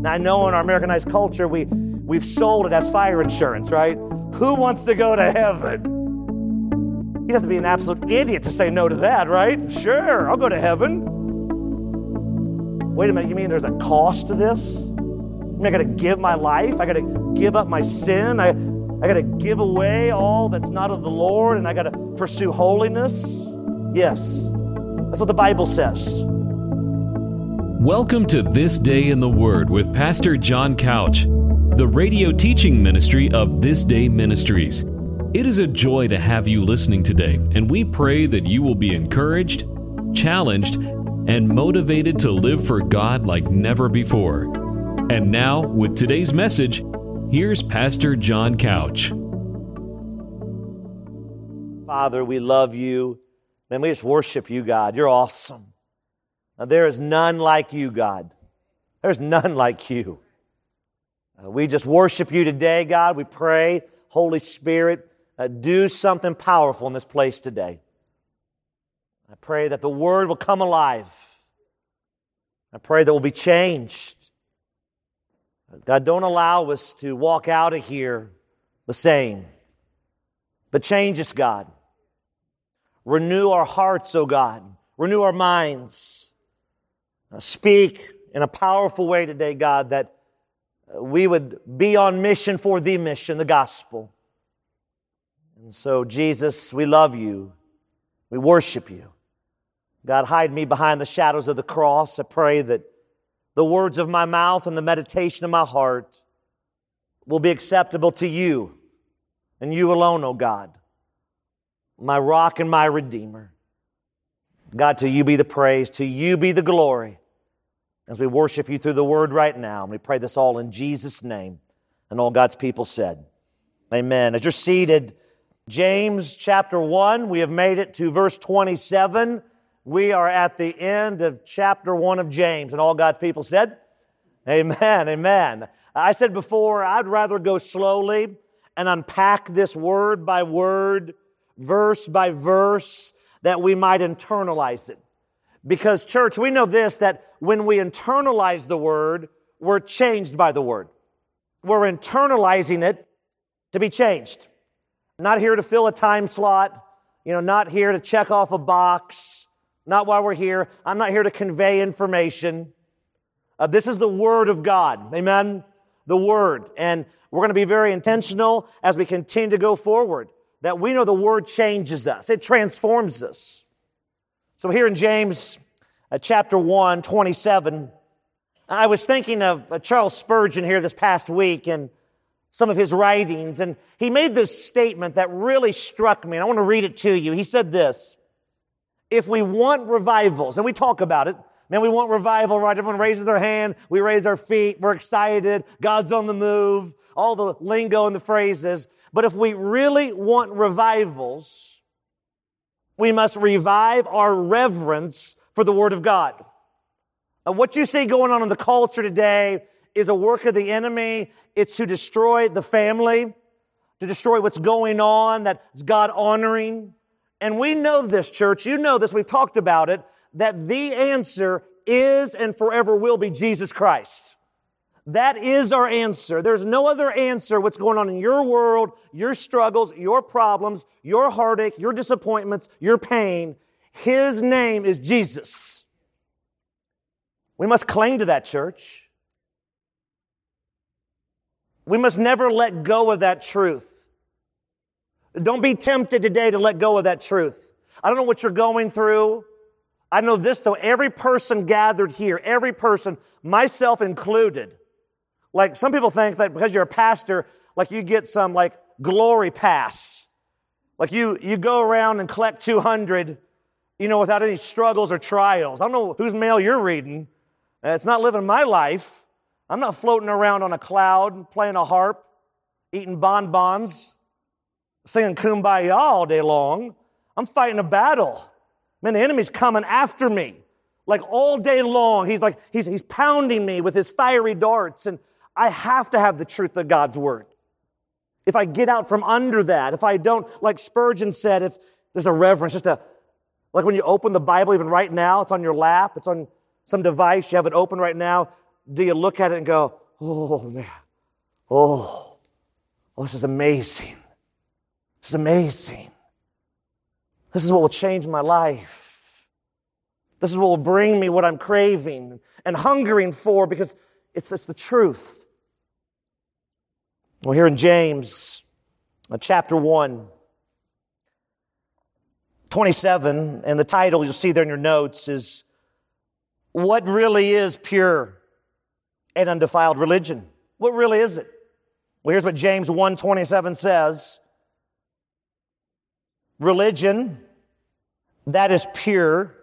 Now, I know in our Americanized culture, we, we've sold it as fire insurance, right? Who wants to go to heaven? You'd have to be an absolute idiot to say no to that, right? Sure, I'll go to heaven. Wait a minute, you mean there's a cost to this? I, mean, I got to give my life. I got to give up my sin. I, I got to give away all that's not of the Lord, and I got to pursue holiness. Yes, that's what the Bible says. Welcome to This Day in the Word with Pastor John Couch, the radio teaching ministry of This Day Ministries. It is a joy to have you listening today, and we pray that you will be encouraged, challenged, and motivated to live for God like never before. And now, with today's message, here's Pastor John Couch. Father, we love you. Man, we just worship you, God. You're awesome. Now, there is none like you, God. There's none like you. Uh, we just worship you today, God. We pray, Holy Spirit, uh, do something powerful in this place today. I pray that the word will come alive. I pray that we'll be changed. God, don't allow us to walk out of here the same, but change us, God. Renew our hearts, O oh God. Renew our minds. Uh, speak in a powerful way today, God, that uh, we would be on mission for the mission, the gospel. And so, Jesus, we love you. We worship you. God, hide me behind the shadows of the cross. I pray that the words of my mouth and the meditation of my heart will be acceptable to you and you alone, O oh God, my rock and my redeemer. God, to you be the praise, to you be the glory as we worship you through the word right now. And we pray this all in Jesus' name. And all God's people said, Amen. As you're seated, James chapter 1, we have made it to verse 27. We are at the end of chapter 1 of James. And all God's people said, Amen, amen. I said before, I'd rather go slowly and unpack this word by word, verse by verse, that we might internalize it. Because, church, we know this that when we internalize the word, we're changed by the word. We're internalizing it to be changed. Not here to fill a time slot, you know, not here to check off a box, not why we're here. I'm not here to convey information. Uh, this is the Word of God. Amen? The Word. And we're going to be very intentional as we continue to go forward that we know the Word changes us, it transforms us. So here in James uh, chapter 1, 27, I was thinking of uh, Charles Spurgeon here this past week and some of his writings, and he made this statement that really struck me, and I want to read it to you. He said this If we want revivals, and we talk about it, man, we want revival, right? Everyone raises their hand, we raise our feet, we're excited, God's on the move, all the lingo and the phrases. But if we really want revivals, we must revive our reverence for the Word of God. Uh, what you see going on in the culture today is a work of the enemy. It's to destroy the family, to destroy what's going on that's God honoring. And we know this, church. You know this. We've talked about it, that the answer is and forever will be Jesus Christ. That is our answer. There's no other answer what's going on in your world, your struggles, your problems, your heartache, your disappointments, your pain. His name is Jesus. We must cling to that church. We must never let go of that truth. Don't be tempted today to let go of that truth. I don't know what you're going through. I know this though, every person gathered here, every person, myself included, like some people think that because you're a pastor, like you get some like glory pass. Like you, you go around and collect 200, you know, without any struggles or trials. I don't know whose mail you're reading. Uh, it's not living my life. I'm not floating around on a cloud, playing a harp, eating bonbons, singing kumbaya all day long. I'm fighting a battle. Man, the enemy's coming after me. Like all day long, he's like, he's, he's pounding me with his fiery darts. And I have to have the truth of God's word. If I get out from under that, if I don't, like Spurgeon said, if there's a reverence, just a, like when you open the Bible, even right now, it's on your lap, it's on some device, you have it open right now. do you look at it and go, oh man, oh, oh this is amazing. This is amazing. This is what will change my life. This is what will bring me what I'm craving and hungering for because it's, it's the truth. Well, here in James, uh, chapter 1, 27, and the title you'll see there in your notes is What Really is Pure and Undefiled Religion? What really is it? Well, here's what James 1 27 says Religion that is pure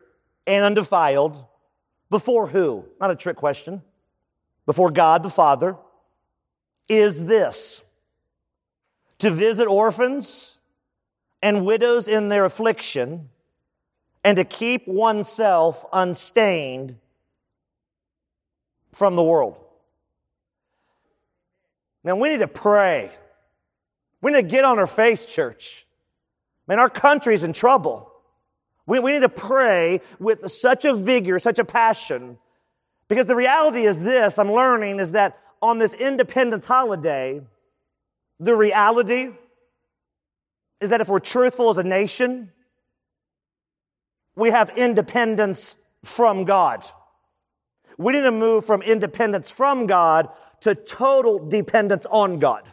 and undefiled before who? Not a trick question. Before God the Father is this to visit orphans and widows in their affliction and to keep oneself unstained from the world. Now we need to pray. We need to get on our face, church. Man, our country's in trouble. We, we need to pray with such a vigor, such a passion, because the reality is this I'm learning is that on this independence holiday, the reality is that if we're truthful as a nation, we have independence from God. We need to move from independence from God to total dependence on God.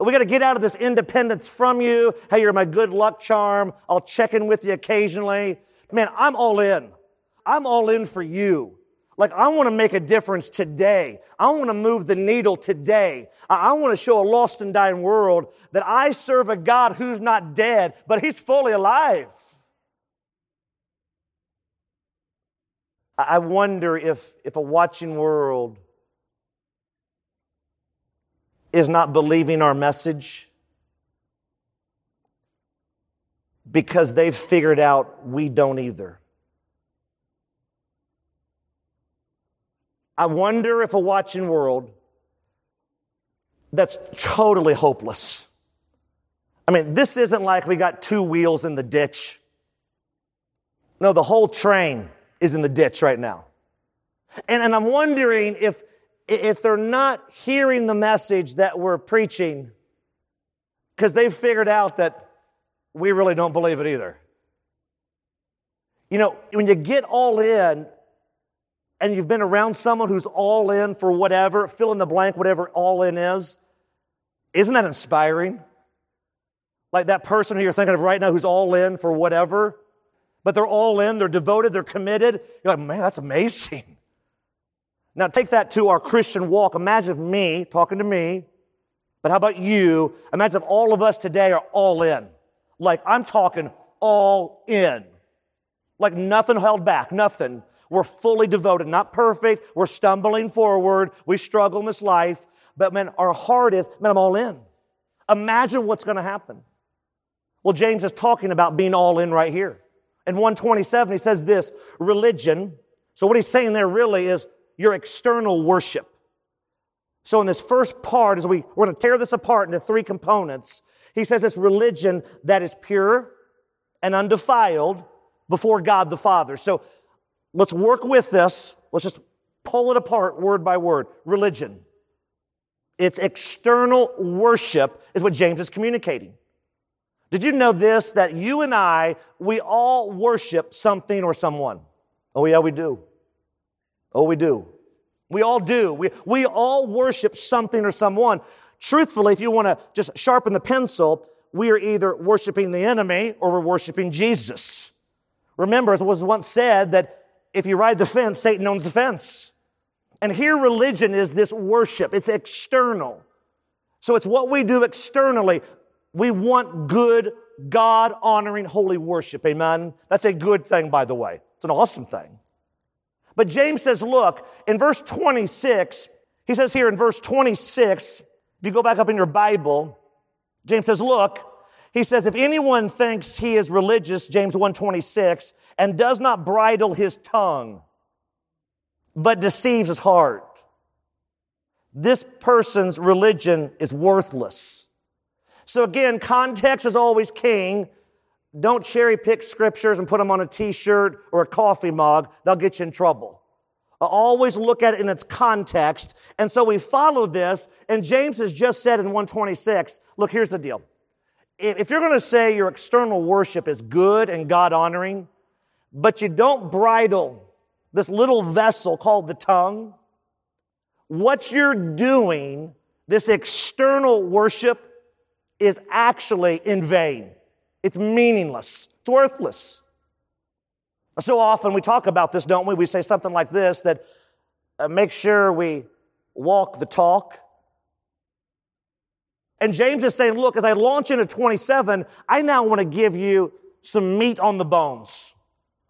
We got to get out of this independence from you. Hey, you're my good luck charm. I'll check in with you occasionally. Man, I'm all in. I'm all in for you. Like, I want to make a difference today. I want to move the needle today. I want to show a lost and dying world that I serve a God who's not dead, but he's fully alive. I wonder if, if a watching world is not believing our message because they've figured out we don't either. I wonder if a watching world that's totally hopeless. I mean, this isn't like we got two wheels in the ditch. No, the whole train is in the ditch right now. And, and I'm wondering if, if they're not hearing the message that we're preaching because they've figured out that we really don't believe it either. You know, when you get all in, and you've been around someone who's all in for whatever, fill in the blank, whatever all in is, isn't that inspiring? Like that person who you're thinking of right now who's all in for whatever, but they're all in, they're devoted, they're committed. You're like, man, that's amazing. Now take that to our Christian walk. Imagine me talking to me, but how about you? Imagine if all of us today are all in. Like I'm talking all in. Like nothing held back, nothing. We're fully devoted, not perfect. We're stumbling forward. We struggle in this life. But man, our heart is, man, I'm all in. Imagine what's going to happen. Well, James is talking about being all in right here. In 127, he says this religion. So, what he's saying there really is your external worship. So, in this first part, as we, we're going to tear this apart into three components, he says it's religion that is pure and undefiled before God the Father. So, Let's work with this. Let's just pull it apart word by word. Religion. Its external worship is what James is communicating. Did you know this? That you and I, we all worship something or someone. Oh, yeah, we do. Oh, we do. We all do. We, we all worship something or someone. Truthfully, if you want to just sharpen the pencil, we are either worshiping the enemy or we're worshiping Jesus. Remember, as was once said, that if you ride the fence, Satan owns the fence. And here religion is this worship. It's external. So it's what we do externally. We want good, God honoring, holy worship. Amen. That's a good thing, by the way. It's an awesome thing. But James says, look, in verse 26, he says here in verse 26, if you go back up in your Bible, James says, look, he says, if anyone thinks he is religious, James 126, and does not bridle his tongue, but deceives his heart, this person's religion is worthless. So again, context is always king. Don't cherry pick scriptures and put them on a t-shirt or a coffee mug. They'll get you in trouble. Always look at it in its context. And so we follow this. And James has just said in 126 look, here's the deal. If you're going to say your external worship is good and God honoring, but you don't bridle this little vessel called the tongue, what you're doing, this external worship, is actually in vain. It's meaningless. It's worthless. So often we talk about this, don't we? We say something like this that uh, make sure we walk the talk. And James is saying, look, as I launch into 27, I now want to give you some meat on the bones.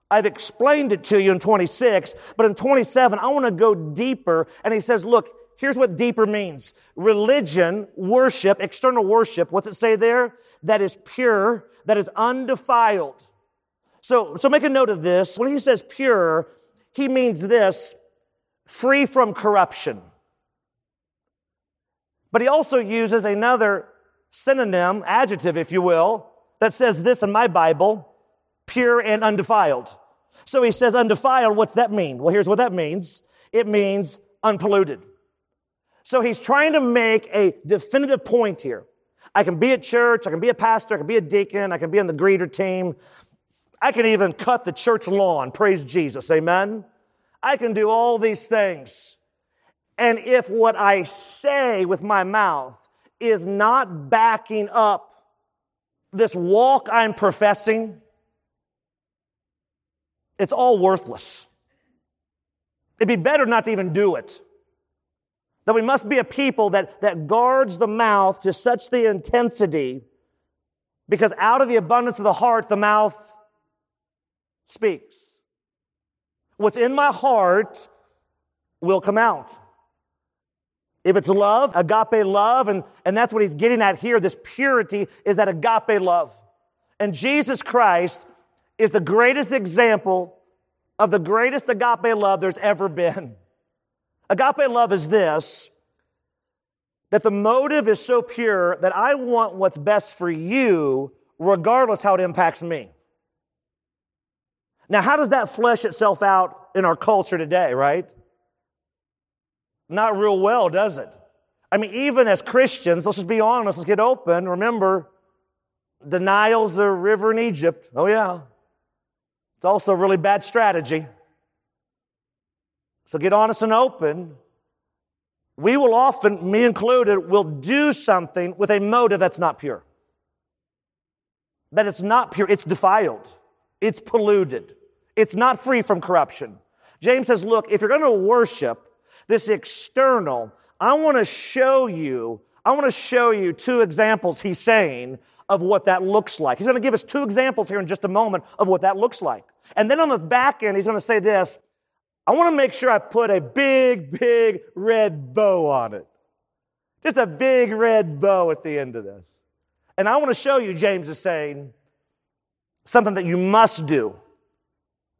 I've explained it to you in 26, but in 27, I want to go deeper. And he says, look, here's what deeper means. Religion, worship, external worship, what's it say there? That is pure, that is undefiled. So, so make a note of this. When he says pure, he means this free from corruption. But he also uses another synonym, adjective, if you will, that says this in my Bible pure and undefiled. So he says undefiled. What's that mean? Well, here's what that means it means unpolluted. So he's trying to make a definitive point here. I can be at church, I can be a pastor, I can be a deacon, I can be on the greeter team, I can even cut the church lawn. Praise Jesus. Amen. I can do all these things. And if what I say with my mouth is not backing up this walk I'm professing, it's all worthless. It'd be better not to even do it. That we must be a people that, that guards the mouth to such the intensity because out of the abundance of the heart, the mouth speaks. What's in my heart will come out. If it's love, agape love, and, and that's what he's getting at here, this purity is that agape love. And Jesus Christ is the greatest example of the greatest agape love there's ever been. Agape love is this that the motive is so pure that I want what's best for you, regardless how it impacts me. Now, how does that flesh itself out in our culture today, right? Not real well, does it? I mean, even as Christians, let's just be honest, let's get open. Remember, the Nile's the river in Egypt. Oh, yeah. It's also a really bad strategy. So get honest and open. We will often, me included, will do something with a motive that's not pure. That it's not pure, it's defiled. It's polluted. It's not free from corruption. James says, look, if you're going to worship this external, I want to show you, I want to show you two examples he's saying of what that looks like. He's going to give us two examples here in just a moment of what that looks like. And then on the back end, he's going to say this, I want to make sure I put a big, big red bow on it. Just a big red bow at the end of this. And I want to show you, James is saying, something that you must do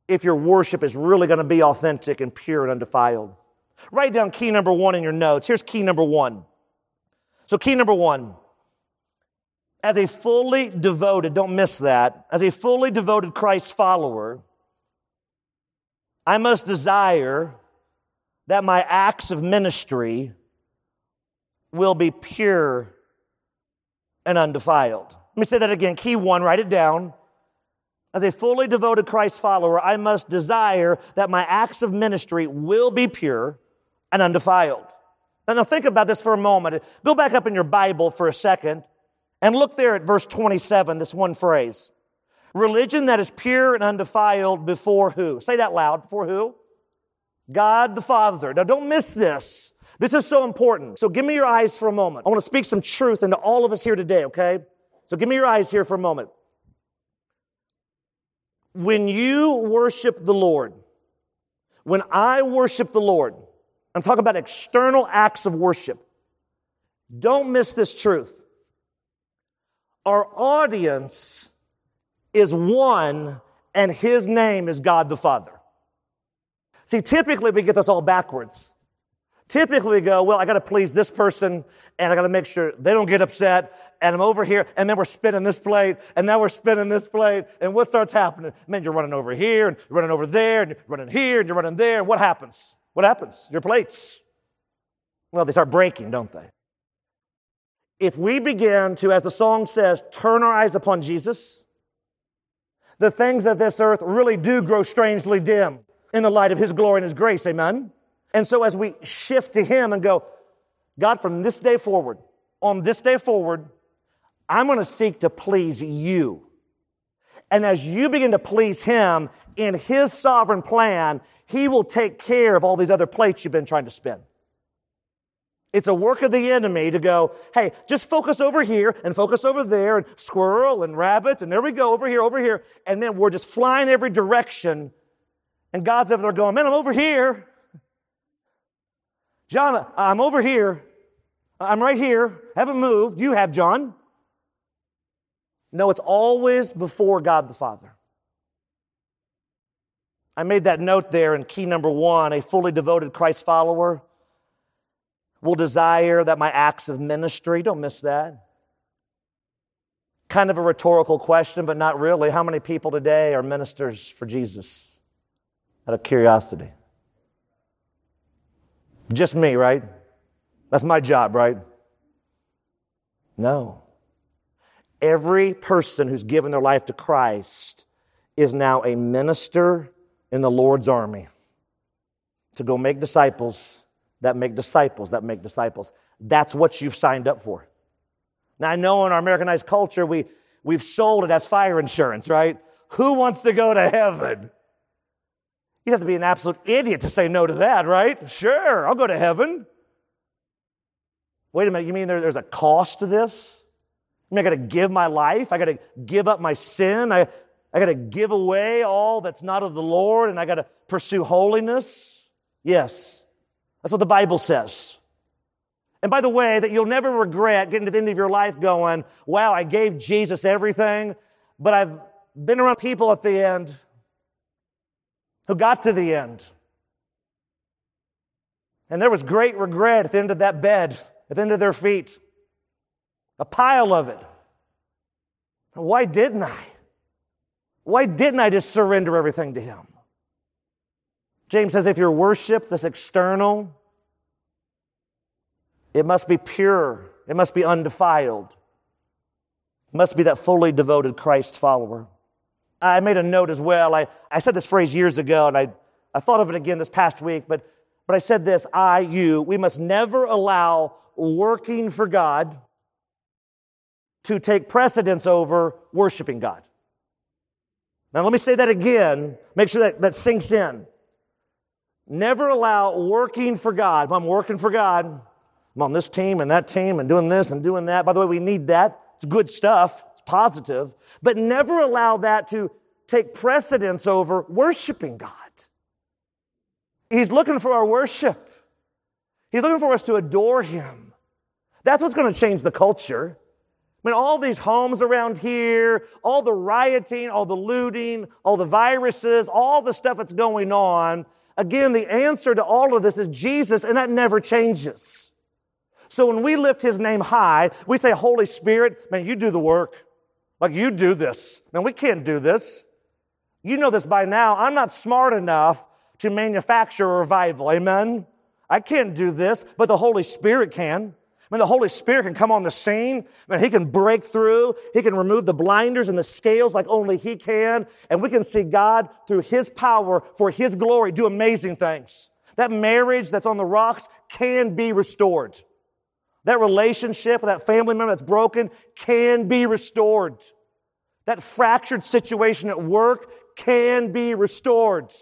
if your worship is really going to be authentic and pure and undefiled. Write down key number one in your notes. Here's key number one. So, key number one as a fully devoted, don't miss that, as a fully devoted Christ follower, I must desire that my acts of ministry will be pure and undefiled. Let me say that again. Key one, write it down. As a fully devoted Christ follower, I must desire that my acts of ministry will be pure and undefiled. Now, now think about this for a moment. Go back up in your Bible for a second and look there at verse 27, this one phrase. Religion that is pure and undefiled before who? Say that loud. Before who? God the Father. Now don't miss this. This is so important. So give me your eyes for a moment. I want to speak some truth into all of us here today, okay? So give me your eyes here for a moment when you worship the Lord, when I worship the Lord, I'm talking about external acts of worship. Don't miss this truth. Our audience is one, and his name is God the Father. See, typically we get this all backwards. Typically, we go, well, I got to please this person and I got to make sure they don't get upset. And I'm over here and then we're spinning this plate and now we're spinning this plate. And what starts happening? Man, you're running over here and you're running over there and you're running here and you're running there. And what happens? What happens? Your plates. Well, they start breaking, don't they? If we begin to, as the song says, turn our eyes upon Jesus, the things of this earth really do grow strangely dim in the light of His glory and His grace. Amen? And so as we shift to Him and go, God, from this day forward, on this day forward, I'm going to seek to please you. And as you begin to please Him in His sovereign plan, He will take care of all these other plates you've been trying to spin. It's a work of the enemy to go, hey, just focus over here and focus over there and squirrel and rabbit and there we go over here, over here. And then we're just flying every direction. And God's over there going, man, I'm over here. John, I'm over here. I'm right here. Haven't moved. You have, John. No, it's always before God the Father. I made that note there in key number one a fully devoted Christ follower will desire that my acts of ministry, don't miss that. Kind of a rhetorical question, but not really. How many people today are ministers for Jesus? Out of curiosity. Just me, right? That's my job, right? No. Every person who's given their life to Christ is now a minister in the Lord's army to go make disciples that make disciples that make disciples. That's what you've signed up for. Now, I know in our Americanized culture, we, we've sold it as fire insurance, right? Who wants to go to heaven? You'd have to be an absolute idiot to say no to that, right? Sure, I'll go to heaven. Wait a minute, you mean there, there's a cost to this? I mean, I got to give my life. I got to give up my sin. I, I got to give away all that's not of the Lord and I got to pursue holiness. Yes, that's what the Bible says. And by the way, that you'll never regret getting to the end of your life going, wow, I gave Jesus everything, but I've been around people at the end who got to the end. And there was great regret at the end of that bed, at the end of their feet. A pile of it. Why didn't I? Why didn't I just surrender everything to Him? James says if your worship, this external, it must be pure, it must be undefiled, it must be that fully devoted Christ follower. I made a note as well. I, I said this phrase years ago, and I, I thought of it again this past week, but, but I said this I, you, we must never allow working for God to take precedence over worshiping God. Now, let me say that again. Make sure that, that sinks in. Never allow working for God. I'm working for God. I'm on this team and that team and doing this and doing that. By the way, we need that. It's good stuff It's positive, but never allow that to take precedence over worshiping God. He's looking for our worship. He's looking for us to adore Him. That's what's going to change the culture. I mean, all these homes around here, all the rioting, all the looting, all the viruses, all the stuff that's going on. Again, the answer to all of this is Jesus, and that never changes. So when we lift His name high, we say, Holy Spirit, man, you do the work. Like, you do this. Man, we can't do this. You know this by now. I'm not smart enough to manufacture a revival. Amen? I can't do this, but the Holy Spirit can. The Holy Spirit can come on the scene. I He can break through. He can remove the blinders and the scales like only He can. And we can see God through His power for His glory do amazing things. That marriage that's on the rocks can be restored. That relationship, that family member that's broken can be restored. That fractured situation at work can be restored.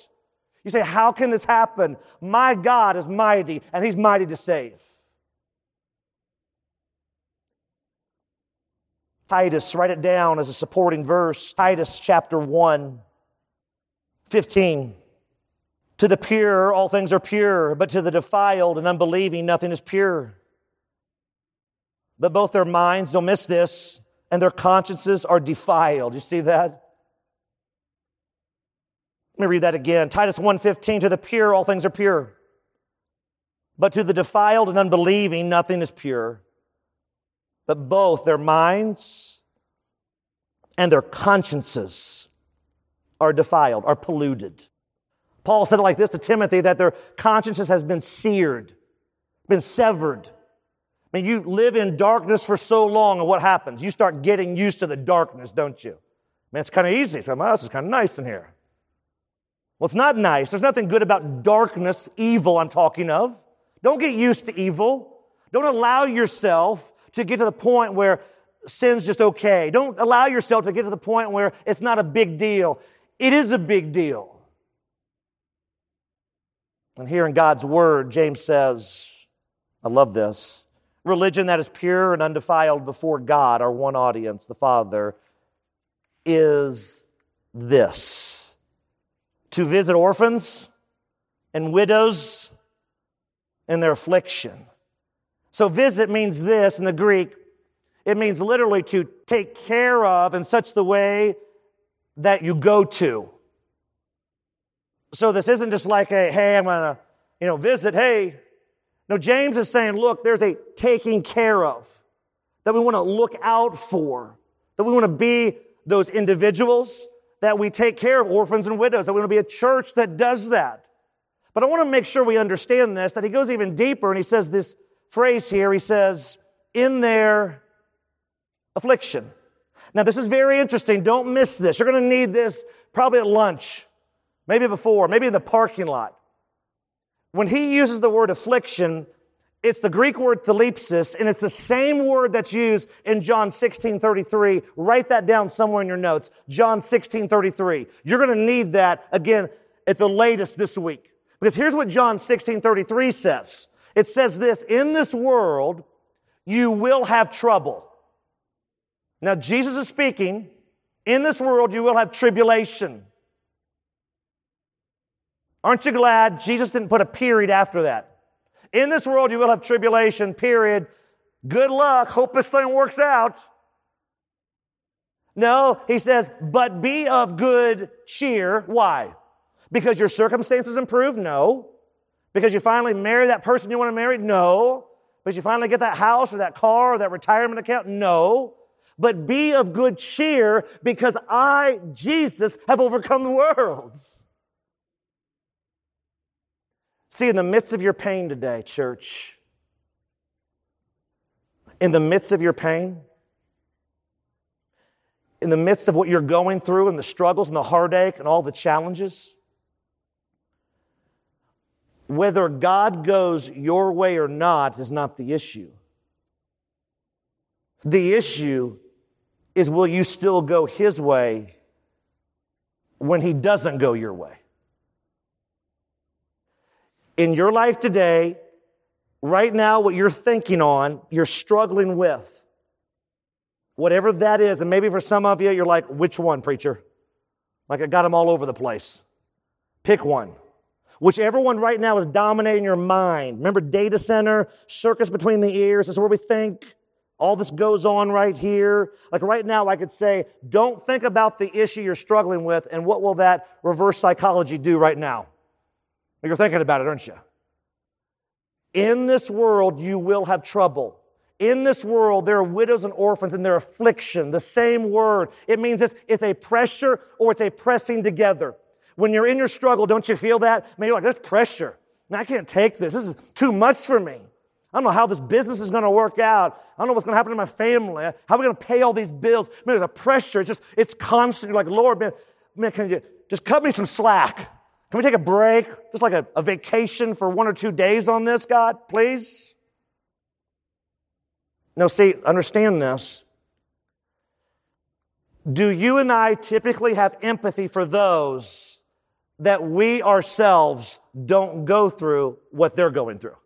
You say, How can this happen? My God is mighty, and He's mighty to save. Titus, write it down as a supporting verse. Titus chapter 1, 15. To the pure, all things are pure, but to the defiled and unbelieving, nothing is pure but both their minds, don't miss this, and their consciences are defiled. You see that? Let me read that again. Titus 1:15 to the pure all things are pure. But to the defiled and unbelieving, nothing is pure. But both their minds and their consciences are defiled, are polluted. Paul said it like this to Timothy that their consciences has been seared, been severed. I mean, you live in darkness for so long, and what happens? You start getting used to the darkness, don't you? Man, it's kind of easy. So, well, this is kind of nice in here. Well, it's not nice. There's nothing good about darkness, evil, I'm talking of. Don't get used to evil. Don't allow yourself to get to the point where sin's just okay. Don't allow yourself to get to the point where it's not a big deal. It is a big deal. And here in God's Word, James says, I love this. Religion that is pure and undefiled before God, our one audience, the Father, is this to visit orphans and widows in their affliction. So, visit means this in the Greek. It means literally to take care of in such the way that you go to. So this isn't just like a, hey, I'm gonna, you know, visit, hey. No, James is saying, look, there's a taking care of that we want to look out for, that we want to be those individuals, that we take care of orphans and widows, that we want to be a church that does that. But I want to make sure we understand this, that he goes even deeper and he says this phrase here. He says, in their affliction. Now, this is very interesting. Don't miss this. You're going to need this probably at lunch, maybe before, maybe in the parking lot. When he uses the word affliction, it's the Greek word thlipsis, and it's the same word that's used in John 16 33. Write that down somewhere in your notes. John 16 33. You're going to need that again at the latest this week. Because here's what John 16 33 says it says this In this world, you will have trouble. Now, Jesus is speaking, in this world, you will have tribulation. Aren't you glad Jesus didn't put a period after that? In this world, you will have tribulation, period. Good luck. Hope this thing works out. No, he says, but be of good cheer. Why? Because your circumstances improve? No. Because you finally marry that person you want to marry? No. Because you finally get that house or that car or that retirement account? No. But be of good cheer because I, Jesus, have overcome the worlds. See, in the midst of your pain today, church, in the midst of your pain, in the midst of what you're going through and the struggles and the heartache and all the challenges, whether God goes your way or not is not the issue. The issue is will you still go His way when He doesn't go your way? in your life today, right now, what you're thinking on, you're struggling with. Whatever that is, and maybe for some of you, you're like, which one, preacher? Like I got them all over the place. Pick one. Whichever one right now is dominating your mind. Remember, data center, circus between the ears, this is where we think. All this goes on right here. Like right now, I could say, don't think about the issue you're struggling with, and what will that reverse psychology do right now? You're thinking about it, aren't you? In this world, you will have trouble. In this world, there are widows and orphans and their affliction. The same word. It means it's, it's a pressure or it's a pressing together. When you're in your struggle, don't you feel that? Man, you're like, there's pressure. Man, I can't take this. This is too much for me. I don't know how this business is going to work out. I don't know what's going to happen to my family. How are we going to pay all these bills? Man, there's a pressure. It's just, it's constant. You're like, Lord, man, man, can you just cut me some slack? Can we take a break? Just like a, a vacation for one or two days on this, God, please? No, see, understand this. Do you and I typically have empathy for those that we ourselves don't go through what they're going through?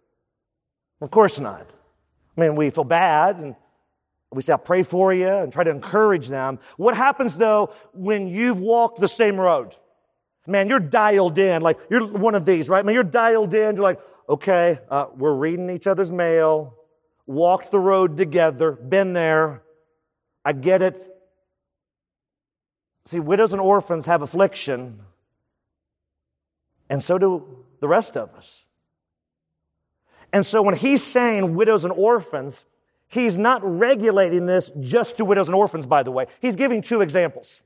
Of course not. I mean, we feel bad and we say, I'll pray for you and try to encourage them. What happens though when you've walked the same road? Man, you're dialed in. Like, you're one of these, right? Man, you're dialed in. You're like, okay, uh, we're reading each other's mail, walked the road together, been there. I get it. See, widows and orphans have affliction, and so do the rest of us. And so when he's saying widows and orphans, he's not regulating this just to widows and orphans, by the way. He's giving two examples.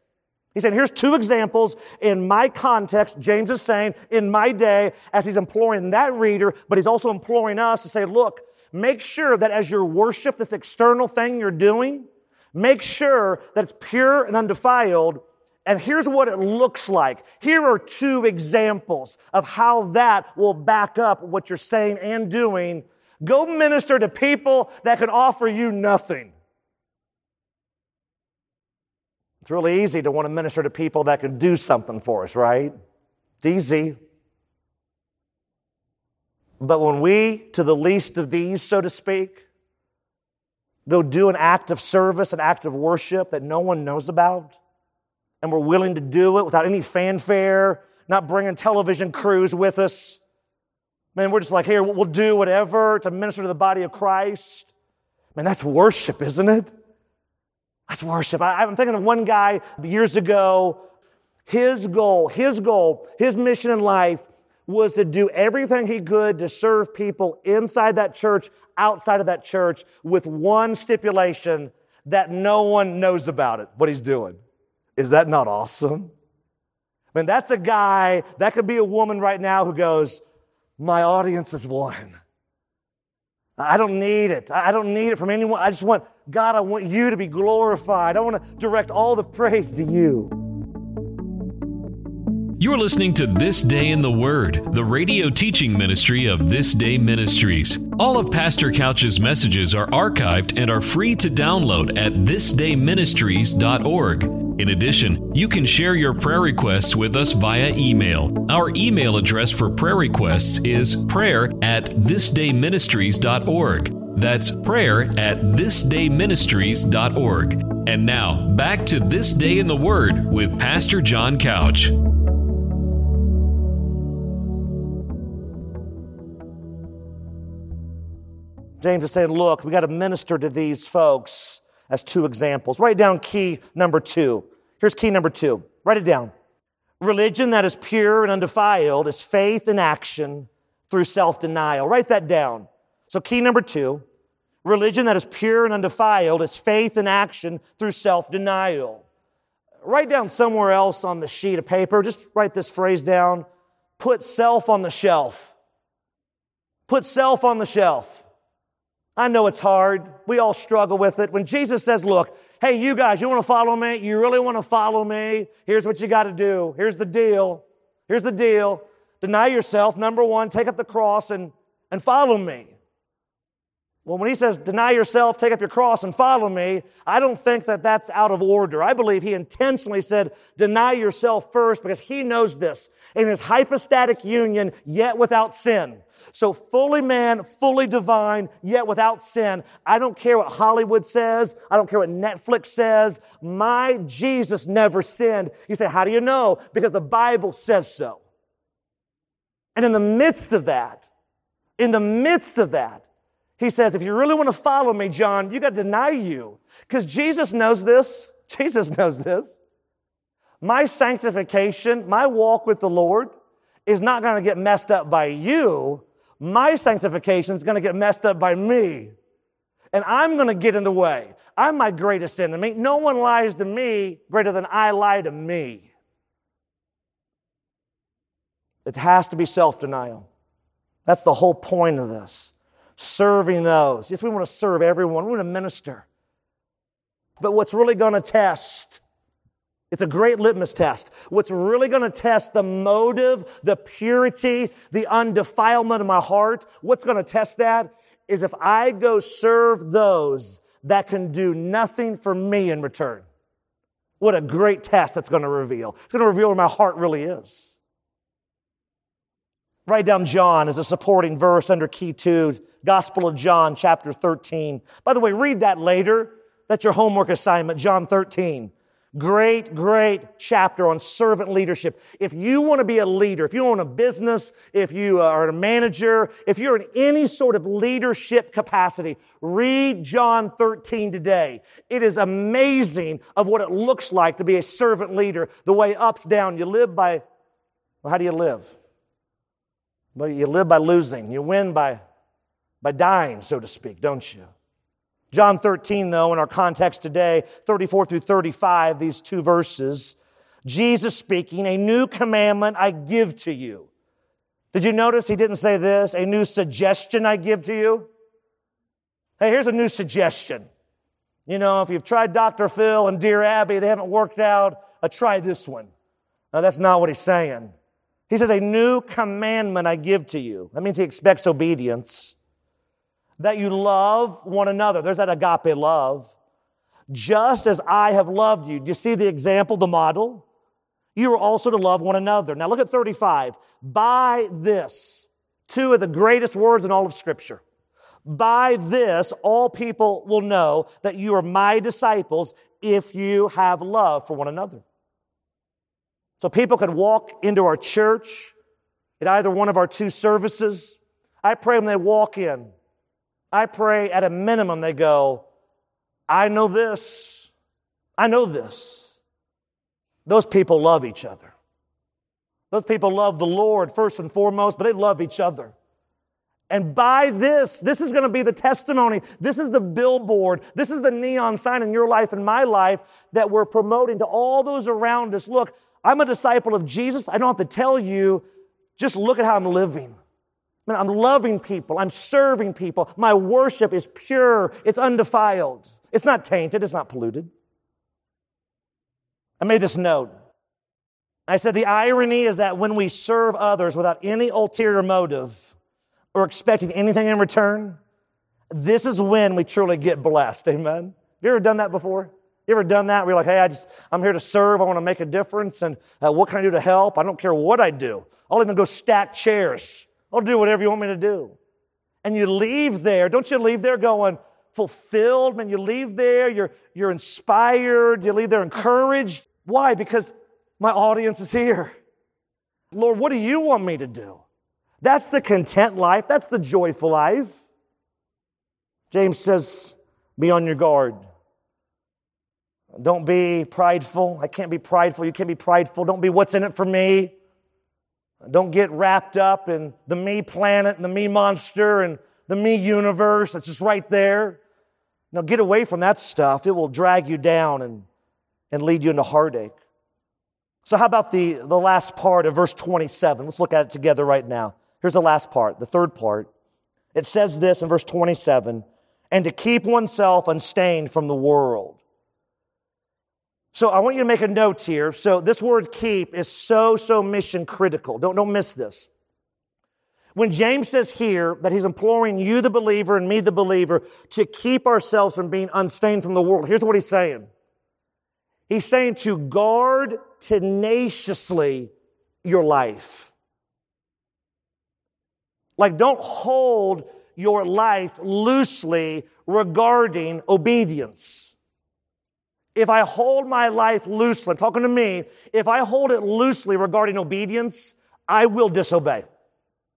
He said, here's two examples in my context. James is saying, in my day, as he's imploring that reader, but he's also imploring us to say, look, make sure that as you worship this external thing you're doing, make sure that it's pure and undefiled. And here's what it looks like. Here are two examples of how that will back up what you're saying and doing. Go minister to people that can offer you nothing. It's really easy to want to minister to people that can do something for us, right? It's easy. But when we, to the least of these, so to speak, go do an act of service, an act of worship that no one knows about, and we're willing to do it without any fanfare, not bringing television crews with us, man, we're just like, here, we'll do whatever to minister to the body of Christ. Man, that's worship, isn't it? That's worship. I, am thinking of one guy years ago. His goal, his goal, his mission in life was to do everything he could to serve people inside that church, outside of that church, with one stipulation that no one knows about it, what he's doing. Is that not awesome? I mean, that's a guy, that could be a woman right now who goes, My audience is one. I don't need it. I don't need it from anyone. I just want, God, I want you to be glorified. I want to direct all the praise to you. You're listening to This Day in the Word, the radio teaching ministry of This Day Ministries. All of Pastor Couch's messages are archived and are free to download at thisdayministries.org. In addition, you can share your prayer requests with us via email. Our email address for prayer requests is prayer at thisdayministries.org. That's prayer at thisdayministries.org. And now, back to This Day in the Word with Pastor John Couch. James is saying, look, we got to minister to these folks as two examples. Write down key number two. Here's key number two. Write it down. Religion that is pure and undefiled is faith in action through self denial. Write that down. So, key number two religion that is pure and undefiled is faith in action through self denial. Write down somewhere else on the sheet of paper, just write this phrase down put self on the shelf. Put self on the shelf. I know it's hard. We all struggle with it. When Jesus says, Look, hey, you guys, you want to follow me? You really want to follow me? Here's what you got to do. Here's the deal. Here's the deal. Deny yourself. Number one, take up the cross and, and follow me. Well, when he says deny yourself, take up your cross and follow me, I don't think that that's out of order. I believe he intentionally said deny yourself first because he knows this. In his hypostatic union, yet without sin. So fully man, fully divine, yet without sin. I don't care what Hollywood says. I don't care what Netflix says. My Jesus never sinned. You say, how do you know? Because the Bible says so. And in the midst of that, in the midst of that, he says, if you really want to follow me, John, you got to deny you. Because Jesus knows this. Jesus knows this. My sanctification, my walk with the Lord is not going to get messed up by you my sanctification is going to get messed up by me. And I'm going to get in the way. I'm my greatest enemy. No one lies to me greater than I lie to me. It has to be self denial. That's the whole point of this. Serving those. Yes, we want to serve everyone, we want to minister. But what's really going to test it's a great litmus test. What's really going to test the motive, the purity, the undefilement of my heart, what's going to test that is if I go serve those that can do nothing for me in return. What a great test that's going to reveal. It's going to reveal where my heart really is. Write down John as a supporting verse under key two, Gospel of John, chapter 13. By the way, read that later. That's your homework assignment, John 13. Great, great chapter on servant leadership. If you want to be a leader, if you own a business, if you uh, are a manager, if you're in any sort of leadership capacity, read John 13 today. It is amazing of what it looks like to be a servant leader, the way ups, down. You live by, well, how do you live? Well, you live by losing. You win by by dying, so to speak, don't you? John 13, though, in our context today, 34 through 35, these two verses, Jesus speaking, a new commandment I give to you. Did you notice he didn't say this? A new suggestion I give to you? Hey, here's a new suggestion. You know, if you've tried Dr. Phil and Dear Abby, they haven't worked out, uh, try this one. Now, that's not what he's saying. He says, A new commandment I give to you. That means he expects obedience. That you love one another. There's that agape love. Just as I have loved you. Do you see the example, the model? You are also to love one another. Now look at 35. By this, two of the greatest words in all of Scripture. By this, all people will know that you are my disciples if you have love for one another. So people can walk into our church at either one of our two services. I pray when they walk in, I pray at a minimum they go, I know this. I know this. Those people love each other. Those people love the Lord first and foremost, but they love each other. And by this, this is going to be the testimony. This is the billboard. This is the neon sign in your life and my life that we're promoting to all those around us. Look, I'm a disciple of Jesus. I don't have to tell you, just look at how I'm living. Man, I'm loving people. I'm serving people. My worship is pure. It's undefiled. It's not tainted. It's not polluted. I made this note. I said the irony is that when we serve others without any ulterior motive or expecting anything in return, this is when we truly get blessed. Amen. Have you ever done that before? You ever done that? You're like, hey, I just, I'm here to serve. I want to make a difference. And uh, what can I do to help? I don't care what I do. I'll even go stack chairs. I'll do whatever you want me to do. And you leave there. Don't you leave there going fulfilled? Man, you leave there. You're, you're inspired. You leave there encouraged. Why? Because my audience is here. Lord, what do you want me to do? That's the content life. That's the joyful life. James says, be on your guard. Don't be prideful. I can't be prideful. You can't be prideful. Don't be what's in it for me. Don't get wrapped up in the me planet and the me monster and the me universe. that's just right there. Now get away from that stuff. It will drag you down and, and lead you into heartache. So, how about the, the last part of verse 27? Let's look at it together right now. Here's the last part, the third part. It says this in verse 27 and to keep oneself unstained from the world. So I want you to make a note here. So this word keep is so, so mission critical. Don't, don't miss this. When James says here that he's imploring you, the believer, and me, the believer, to keep ourselves from being unstained from the world, here's what he's saying. He's saying to guard tenaciously your life. Like, don't hold your life loosely regarding obedience. If I hold my life loosely, I'm talking to me, if I hold it loosely regarding obedience, I will disobey.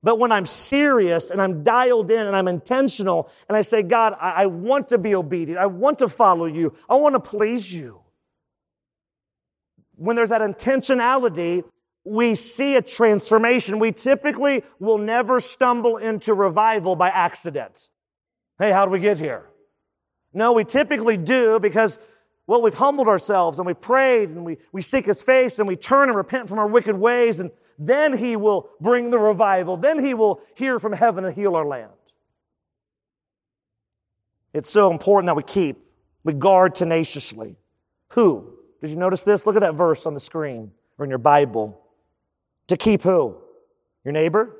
But when I'm serious and I'm dialed in and I'm intentional and I say, God, I, I want to be obedient. I want to follow you. I want to please you. When there's that intentionality, we see a transformation. We typically will never stumble into revival by accident. Hey, how do we get here? No, we typically do because well, we've humbled ourselves and we prayed and we, we seek his face and we turn and repent from our wicked ways, and then he will bring the revival. Then he will hear from heaven and heal our land. It's so important that we keep, we guard tenaciously. Who? Did you notice this? Look at that verse on the screen or in your Bible. To keep who? Your neighbor?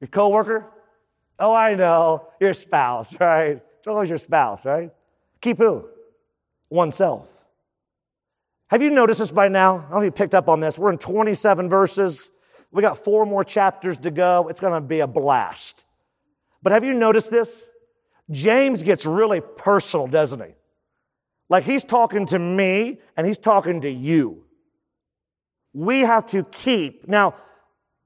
Your coworker? Oh, I know. Your spouse, right? It's always your spouse, right? Keep who? Oneself. Have you noticed this by now? I don't know if you picked up on this. We're in 27 verses. We got four more chapters to go. It's going to be a blast. But have you noticed this? James gets really personal, doesn't he? Like he's talking to me and he's talking to you. We have to keep. Now,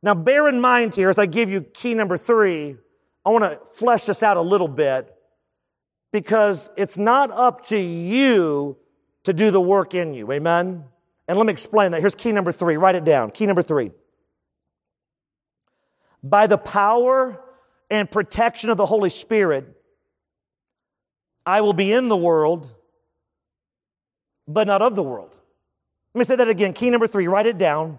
now bear in mind here as I give you key number three, I want to flesh this out a little bit because it's not up to you to do the work in you. Amen? And let me explain that. Here's key number three. Write it down. Key number three. By the power and protection of the Holy Spirit, I will be in the world, but not of the world. Let me say that again. Key number three, write it down.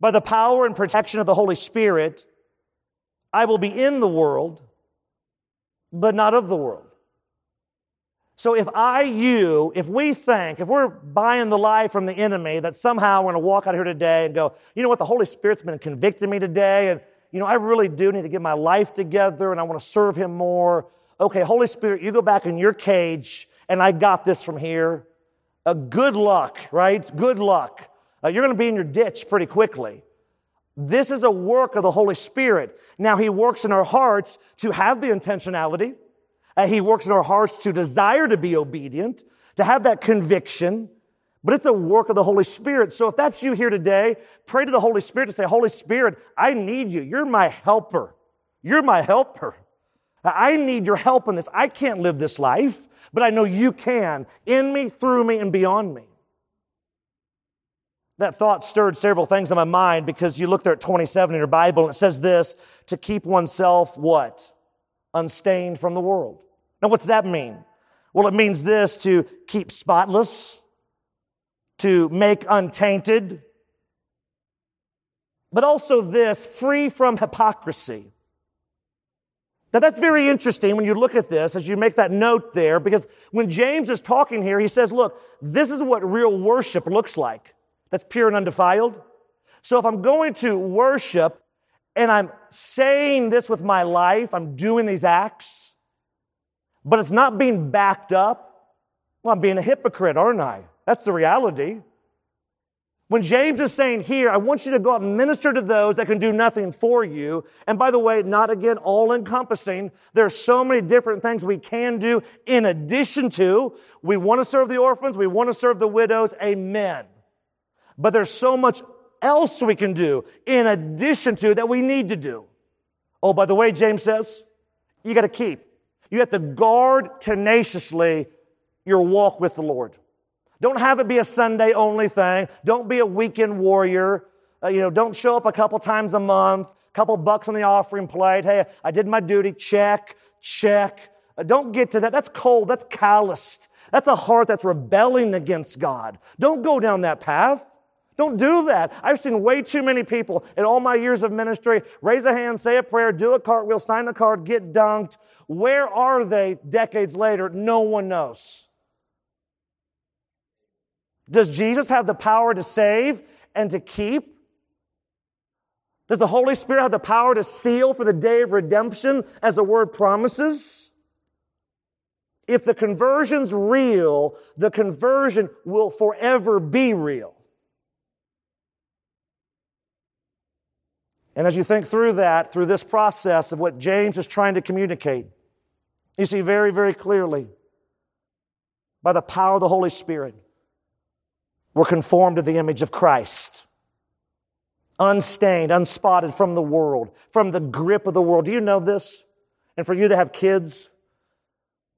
By the power and protection of the Holy Spirit, I will be in the world, but not of the world. So if I, you, if we think, if we're buying the lie from the enemy that somehow we're going to walk out here today and go, you know what, the Holy Spirit's been convicting me today, and you know, I really do need to get my life together and I want to serve him more. Okay, Holy Spirit, you go back in your cage and I got this from here. Uh, good luck, right? Good luck. Uh, you're going to be in your ditch pretty quickly. This is a work of the Holy Spirit. Now, He works in our hearts to have the intentionality. Uh, he works in our hearts to desire to be obedient, to have that conviction. But it's a work of the Holy Spirit. So if that's you here today, pray to the Holy Spirit to say, Holy Spirit, I need you. You're my helper. You're my helper. I need your help in this. I can't live this life, but I know you can in me, through me, and beyond me. That thought stirred several things in my mind because you look there at 27 in your Bible and it says this to keep oneself what? Unstained from the world. Now, what's that mean? Well, it means this to keep spotless, to make untainted, but also this free from hypocrisy. Now that's very interesting when you look at this as you make that note there, because when James is talking here, he says, look, this is what real worship looks like. That's pure and undefiled. So if I'm going to worship and I'm saying this with my life, I'm doing these acts, but it's not being backed up, well, I'm being a hypocrite, aren't I? That's the reality. When James is saying here, I want you to go out and minister to those that can do nothing for you. And by the way, not again all encompassing. There's so many different things we can do in addition to. We want to serve the orphans. We want to serve the widows. Amen. But there's so much else we can do in addition to that we need to do. Oh, by the way, James says, you got to keep. You have to guard tenaciously your walk with the Lord. Don't have it be a Sunday only thing. Don't be a weekend warrior. Uh, you know, don't show up a couple times a month, couple bucks on the offering plate. Hey, I did my duty. Check, check. Uh, don't get to that. That's cold. That's calloused. That's a heart that's rebelling against God. Don't go down that path. Don't do that. I've seen way too many people in all my years of ministry raise a hand, say a prayer, do a cartwheel, sign a card, get dunked. Where are they decades later? No one knows. Does Jesus have the power to save and to keep? Does the Holy Spirit have the power to seal for the day of redemption as the word promises? If the conversion's real, the conversion will forever be real. And as you think through that, through this process of what James is trying to communicate, you see very, very clearly by the power of the Holy Spirit we're conformed to the image of Christ. Unstained, unspotted from the world, from the grip of the world. Do you know this? And for you to have kids,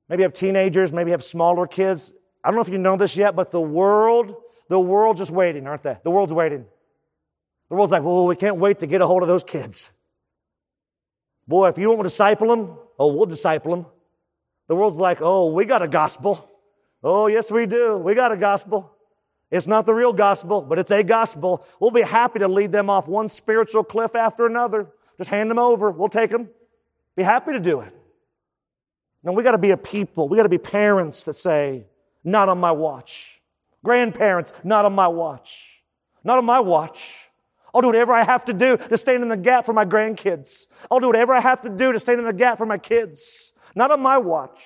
maybe have teenagers, maybe have smaller kids. I don't know if you know this yet, but the world, the world's just waiting, aren't they? The world's waiting. The world's like, well, we can't wait to get a hold of those kids. Boy, if you want to disciple them, oh, we'll disciple them. The world's like, oh, we got a gospel. Oh, yes, we do. We got a gospel. It's not the real gospel, but it's a gospel. We'll be happy to lead them off one spiritual cliff after another. Just hand them over. We'll take them. Be happy to do it. No, we got to be a people. We got to be parents that say, not on my watch. Grandparents, not on my watch. Not on my watch. I'll do whatever I have to do to stand in the gap for my grandkids. I'll do whatever I have to do to stand in the gap for my kids. Not on my watch.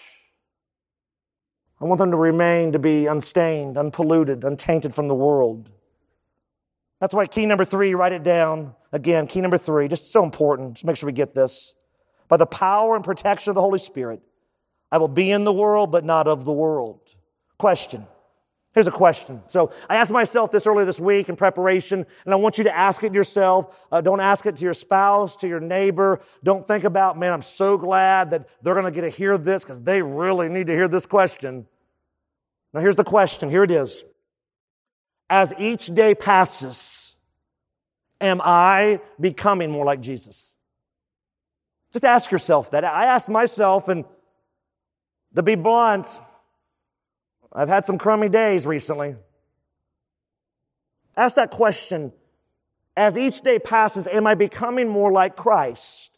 I want them to remain to be unstained, unpolluted, untainted from the world. That's why key number three, write it down. Again, key number three, just so important. Just make sure we get this. By the power and protection of the Holy Spirit, I will be in the world, but not of the world. Question Here's a question. So I asked myself this earlier this week in preparation, and I want you to ask it yourself. Uh, don't ask it to your spouse, to your neighbor. Don't think about, man, I'm so glad that they're going to get to hear this because they really need to hear this question. Now here's the question. Here it is. As each day passes, am I becoming more like Jesus? Just ask yourself that. I asked myself, and to be blunt, I've had some crummy days recently. Ask that question as each day passes, am I becoming more like Christ?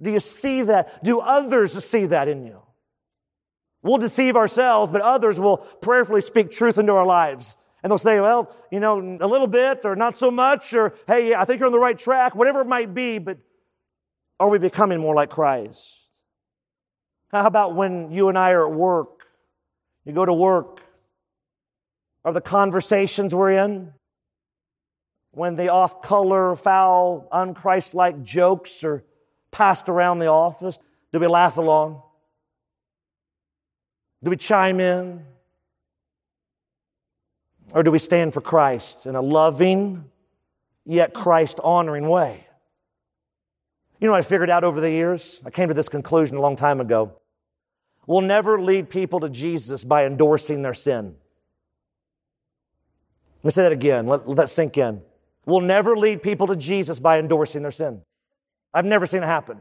Do you see that? Do others see that in you? We'll deceive ourselves, but others will prayerfully speak truth into our lives. And they'll say, well, you know, a little bit or not so much, or hey, I think you're on the right track, whatever it might be, but are we becoming more like Christ? How about when you and I are at work? You go to work. Are the conversations we're in? When the off color, foul, unchristlike jokes are passed around the office, do we laugh along? Do we chime in? Or do we stand for Christ in a loving, yet Christ honoring way? You know I figured out over the years? I came to this conclusion a long time ago. We'll never lead people to Jesus by endorsing their sin. Let me say that again. Let, let that sink in. We'll never lead people to Jesus by endorsing their sin. I've never seen it happen.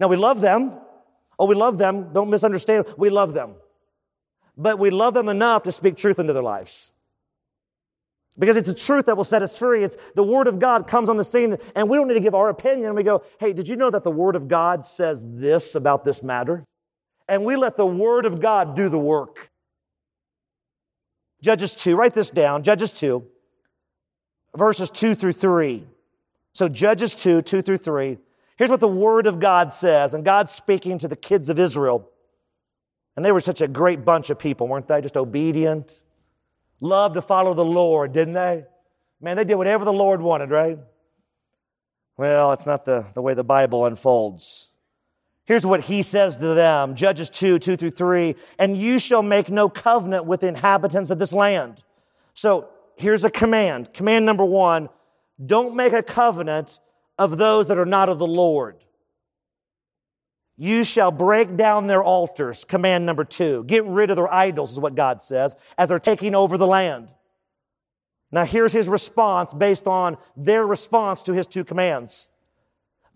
Now, we love them. Oh, we love them. Don't misunderstand. We love them. But we love them enough to speak truth into their lives. Because it's a truth that will set us free. It's the Word of God comes on the scene, and we don't need to give our opinion. We go, hey, did you know that the Word of God says this about this matter? And we let the Word of God do the work. Judges 2, write this down. Judges 2, verses 2 through 3. So, Judges 2, 2 through 3. Here's what the Word of God says, and God's speaking to the kids of Israel. And they were such a great bunch of people, weren't they? Just obedient, loved to follow the Lord, didn't they? Man, they did whatever the Lord wanted, right? Well, it's not the, the way the Bible unfolds. Here's what he says to them Judges 2 2 through 3 and you shall make no covenant with the inhabitants of this land. So here's a command. Command number one don't make a covenant of those that are not of the Lord. You shall break down their altars. Command number two. Get rid of their idols, is what God says, as they're taking over the land. Now, here's his response based on their response to his two commands.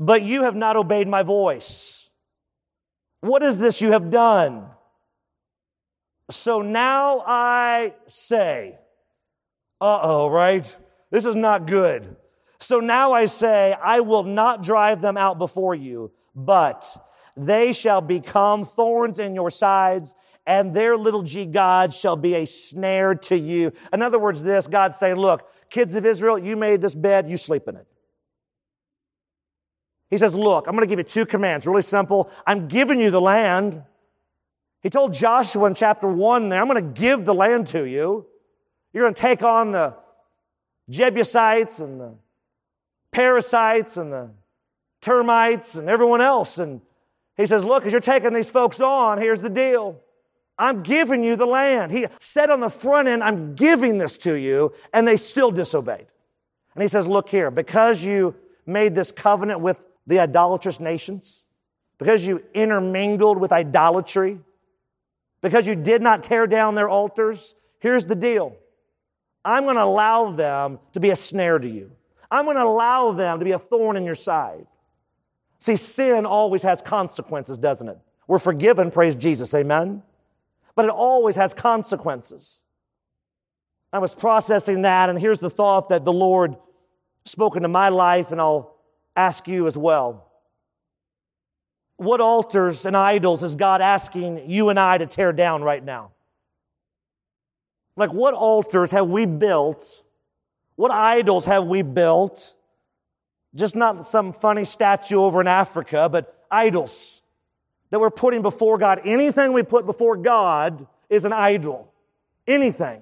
But you have not obeyed my voice. What is this you have done? So now I say, uh oh, right? This is not good. So now I say, I will not drive them out before you, but they shall become thorns in your sides, and their little g gods shall be a snare to you. In other words, this God's saying, Look, kids of Israel, you made this bed, you sleep in it. He says, Look, I'm going to give you two commands, really simple. I'm giving you the land. He told Joshua in chapter 1 there, I'm going to give the land to you. You're going to take on the Jebusites and the parasites and the termites and everyone else. And he says, Look, as you're taking these folks on, here's the deal. I'm giving you the land. He said on the front end, I'm giving this to you, and they still disobeyed. And he says, Look here, because you made this covenant with the idolatrous nations, because you intermingled with idolatry, because you did not tear down their altars, here's the deal. I'm going to allow them to be a snare to you. I'm going to allow them to be a thorn in your side. See, sin always has consequences, doesn't it? We're forgiven, praise Jesus, amen? But it always has consequences. I was processing that, and here's the thought that the Lord spoke into my life, and I'll ask you as well. What altars and idols is God asking you and I to tear down right now? Like, what altars have we built? What idols have we built just not some funny statue over in Africa, but idols that we're putting before God. Anything we put before God is an idol. Anything.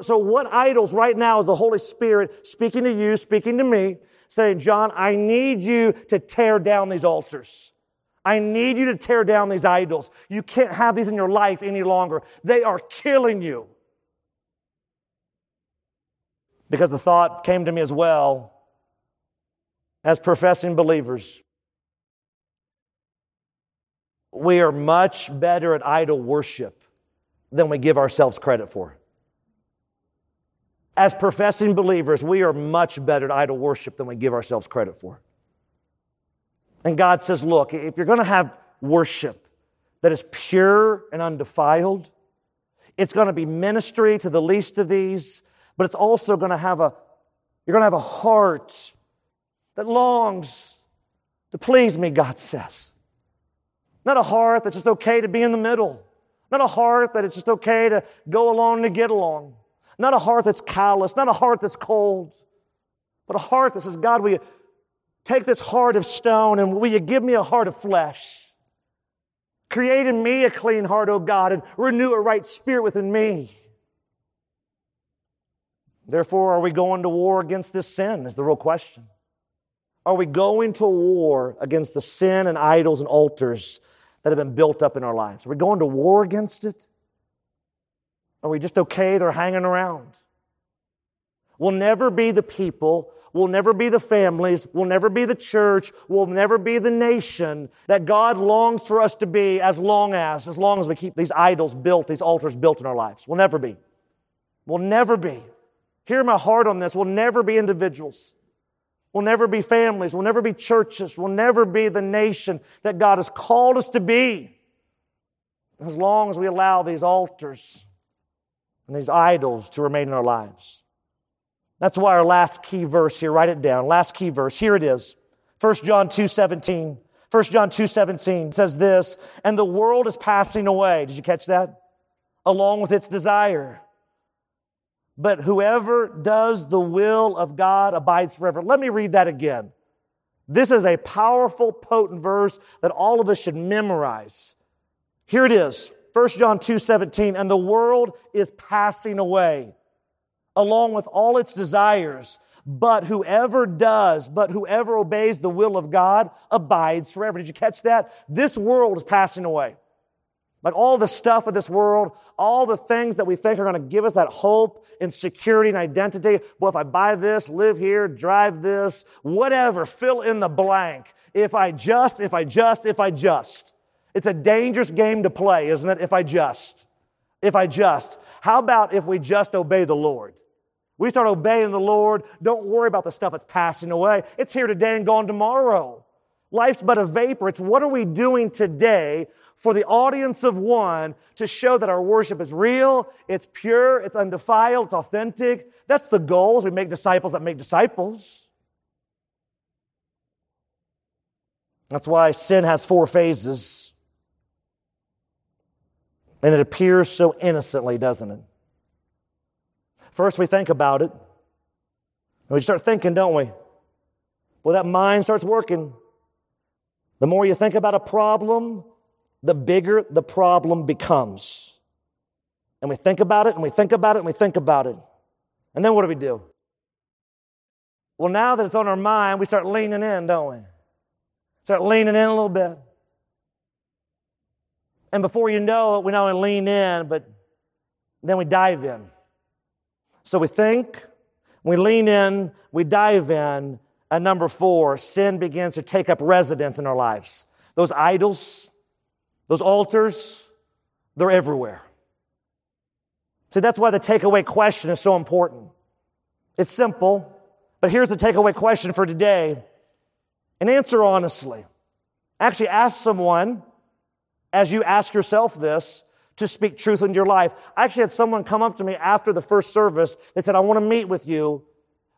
So, what idols right now is the Holy Spirit speaking to you, speaking to me, saying, John, I need you to tear down these altars. I need you to tear down these idols. You can't have these in your life any longer. They are killing you. Because the thought came to me as well as professing believers, we are much better at idol worship than we give ourselves credit for. As professing believers, we are much better at idol worship than we give ourselves credit for. And God says, look, if you're going to have worship that is pure and undefiled, it's going to be ministry to the least of these, but it's also going to have a, you're going to have a heart that longs to please me, God says. Not a heart that's just okay to be in the middle. Not a heart that it's just okay to go along to get along. Not a heart that's callous. Not a heart that's cold. But a heart that says, God, will you take this heart of stone and will you give me a heart of flesh? Create in me a clean heart, O God, and renew a right spirit within me. Therefore, are we going to war against this sin? Is the real question. Are we going to war against the sin and idols and altars that have been built up in our lives? Are we going to war against it? Are we just okay? They're hanging around. We'll never be the people, we'll never be the families, we'll never be the church, we'll never be the nation that God longs for us to be as long as, as long as we keep these idols built, these altars built in our lives. We'll never be. We'll never be. Hear my heart on this. We'll never be individuals. We'll never be families. We'll never be churches. We'll never be the nation that God has called us to be. As long as we allow these altars and these idols to remain in our lives. That's why our last key verse here, write it down. Last key verse, here it is. 1 John 2 17. 1 John 2 17 says this, and the world is passing away. Did you catch that? Along with its desire. But whoever does the will of God abides forever. Let me read that again. This is a powerful, potent verse that all of us should memorize. Here it is 1 John 2 17. And the world is passing away along with all its desires. But whoever does, but whoever obeys the will of God abides forever. Did you catch that? This world is passing away. Like all the stuff of this world, all the things that we think are going to give us that hope and security and identity. Well, if I buy this, live here, drive this, whatever, fill in the blank. If I just, if I just, if I just. It's a dangerous game to play, isn't it? If I just. If I just. How about if we just obey the Lord? We start obeying the Lord. Don't worry about the stuff that's passing away. It's here today and gone tomorrow. Life's but a vapor. It's what are we doing today for the audience of one to show that our worship is real, it's pure, it's undefiled, it's authentic. That's the goal we make disciples that make disciples. That's why sin has four phases. And it appears so innocently, doesn't it? First, we think about it. And we start thinking, don't we? Well, that mind starts working. The more you think about a problem, the bigger the problem becomes. And we think about it and we think about it and we think about it. And then what do we do? Well, now that it's on our mind, we start leaning in, don't we? Start leaning in a little bit. And before you know it, we not only lean in, but then we dive in. So we think, we lean in, we dive in, and number four, sin begins to take up residence in our lives. Those idols, those altars, they're everywhere. See, that's why the takeaway question is so important. It's simple, but here's the takeaway question for today. And answer honestly. Actually, ask someone, as you ask yourself this, to speak truth into your life. I actually had someone come up to me after the first service. They said, I want to meet with you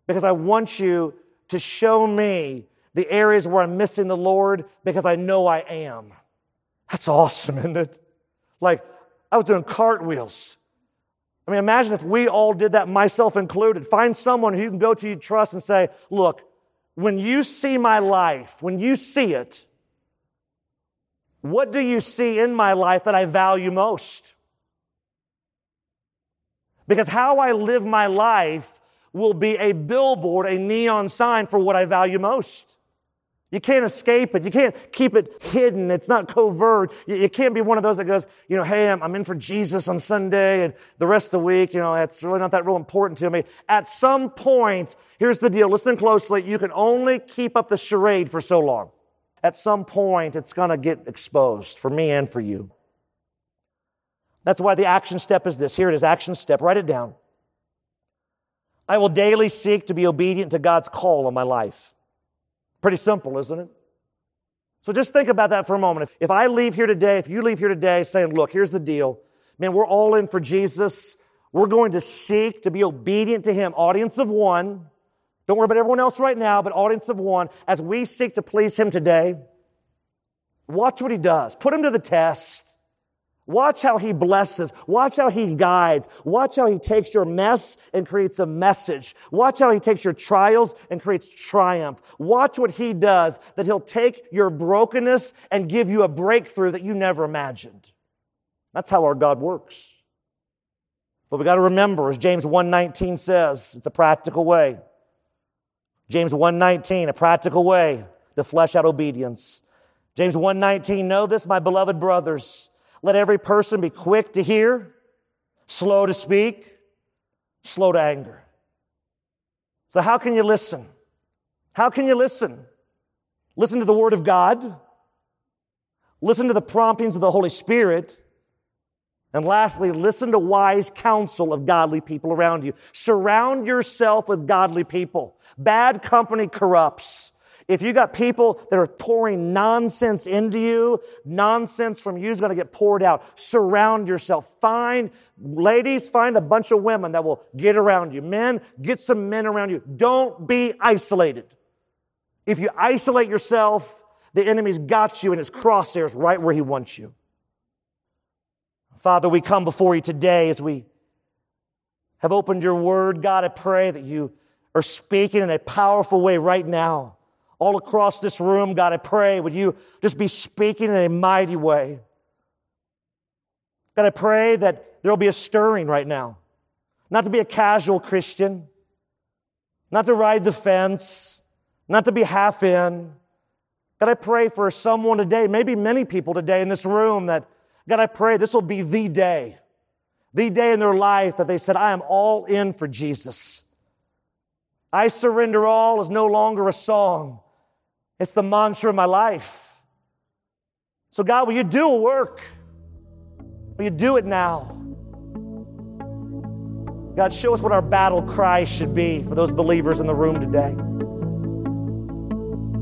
because I want you to show me the areas where I'm missing the Lord because I know I am. That's awesome, isn't it? Like, I was doing cartwheels. I mean, imagine if we all did that, myself included. Find someone who you can go to, you trust, and say, Look, when you see my life, when you see it, what do you see in my life that I value most? Because how I live my life will be a billboard, a neon sign for what I value most. You can't escape it. You can't keep it hidden. It's not covert. You, can't be one of those that goes, you know, hey, I'm, I'm in for Jesus on Sunday and the rest of the week, you know, it's really not that real important to me. At some point, here's the deal. Listen closely. You can only keep up the charade for so long. At some point, it's going to get exposed for me and for you. That's why the action step is this. Here it is, action step. Write it down. I will daily seek to be obedient to God's call on my life. Pretty simple, isn't it? So just think about that for a moment. If I leave here today, if you leave here today saying, look, here's the deal. Man, we're all in for Jesus. We're going to seek to be obedient to Him. Audience of one. Don't worry about everyone else right now, but audience of one. As we seek to please Him today, watch what He does. Put Him to the test. Watch how he blesses. Watch how he guides. Watch how he takes your mess and creates a message. Watch how he takes your trials and creates triumph. Watch what he does, that he'll take your brokenness and give you a breakthrough that you never imagined. That's how our God works. But we got to remember, as James 1:19 says, it's a practical way. James 1:19, a practical way to flesh out obedience. James 1:19, know this, my beloved brothers. Let every person be quick to hear, slow to speak, slow to anger. So, how can you listen? How can you listen? Listen to the Word of God, listen to the promptings of the Holy Spirit, and lastly, listen to wise counsel of godly people around you. Surround yourself with godly people. Bad company corrupts. If you got people that are pouring nonsense into you, nonsense from you is going to get poured out. Surround yourself. Find, ladies, find a bunch of women that will get around you. Men, get some men around you. Don't be isolated. If you isolate yourself, the enemy's got you in his crosshairs right where he wants you. Father, we come before you today as we have opened your word. God, I pray that you are speaking in a powerful way right now all across this room, God, I pray, would you just be speaking in a mighty way? God, I pray that there'll be a stirring right now. Not to be a casual Christian, not to ride the fence, not to be half in. God, I pray for someone today, maybe many people today in this room that, God, I pray this will be the day, the day in their life that they said, I am all in for Jesus. I surrender all is no longer a song. It's the mantra of my life. So, God, will you do a work? Will you do it now? God, show us what our battle cry should be for those believers in the room today.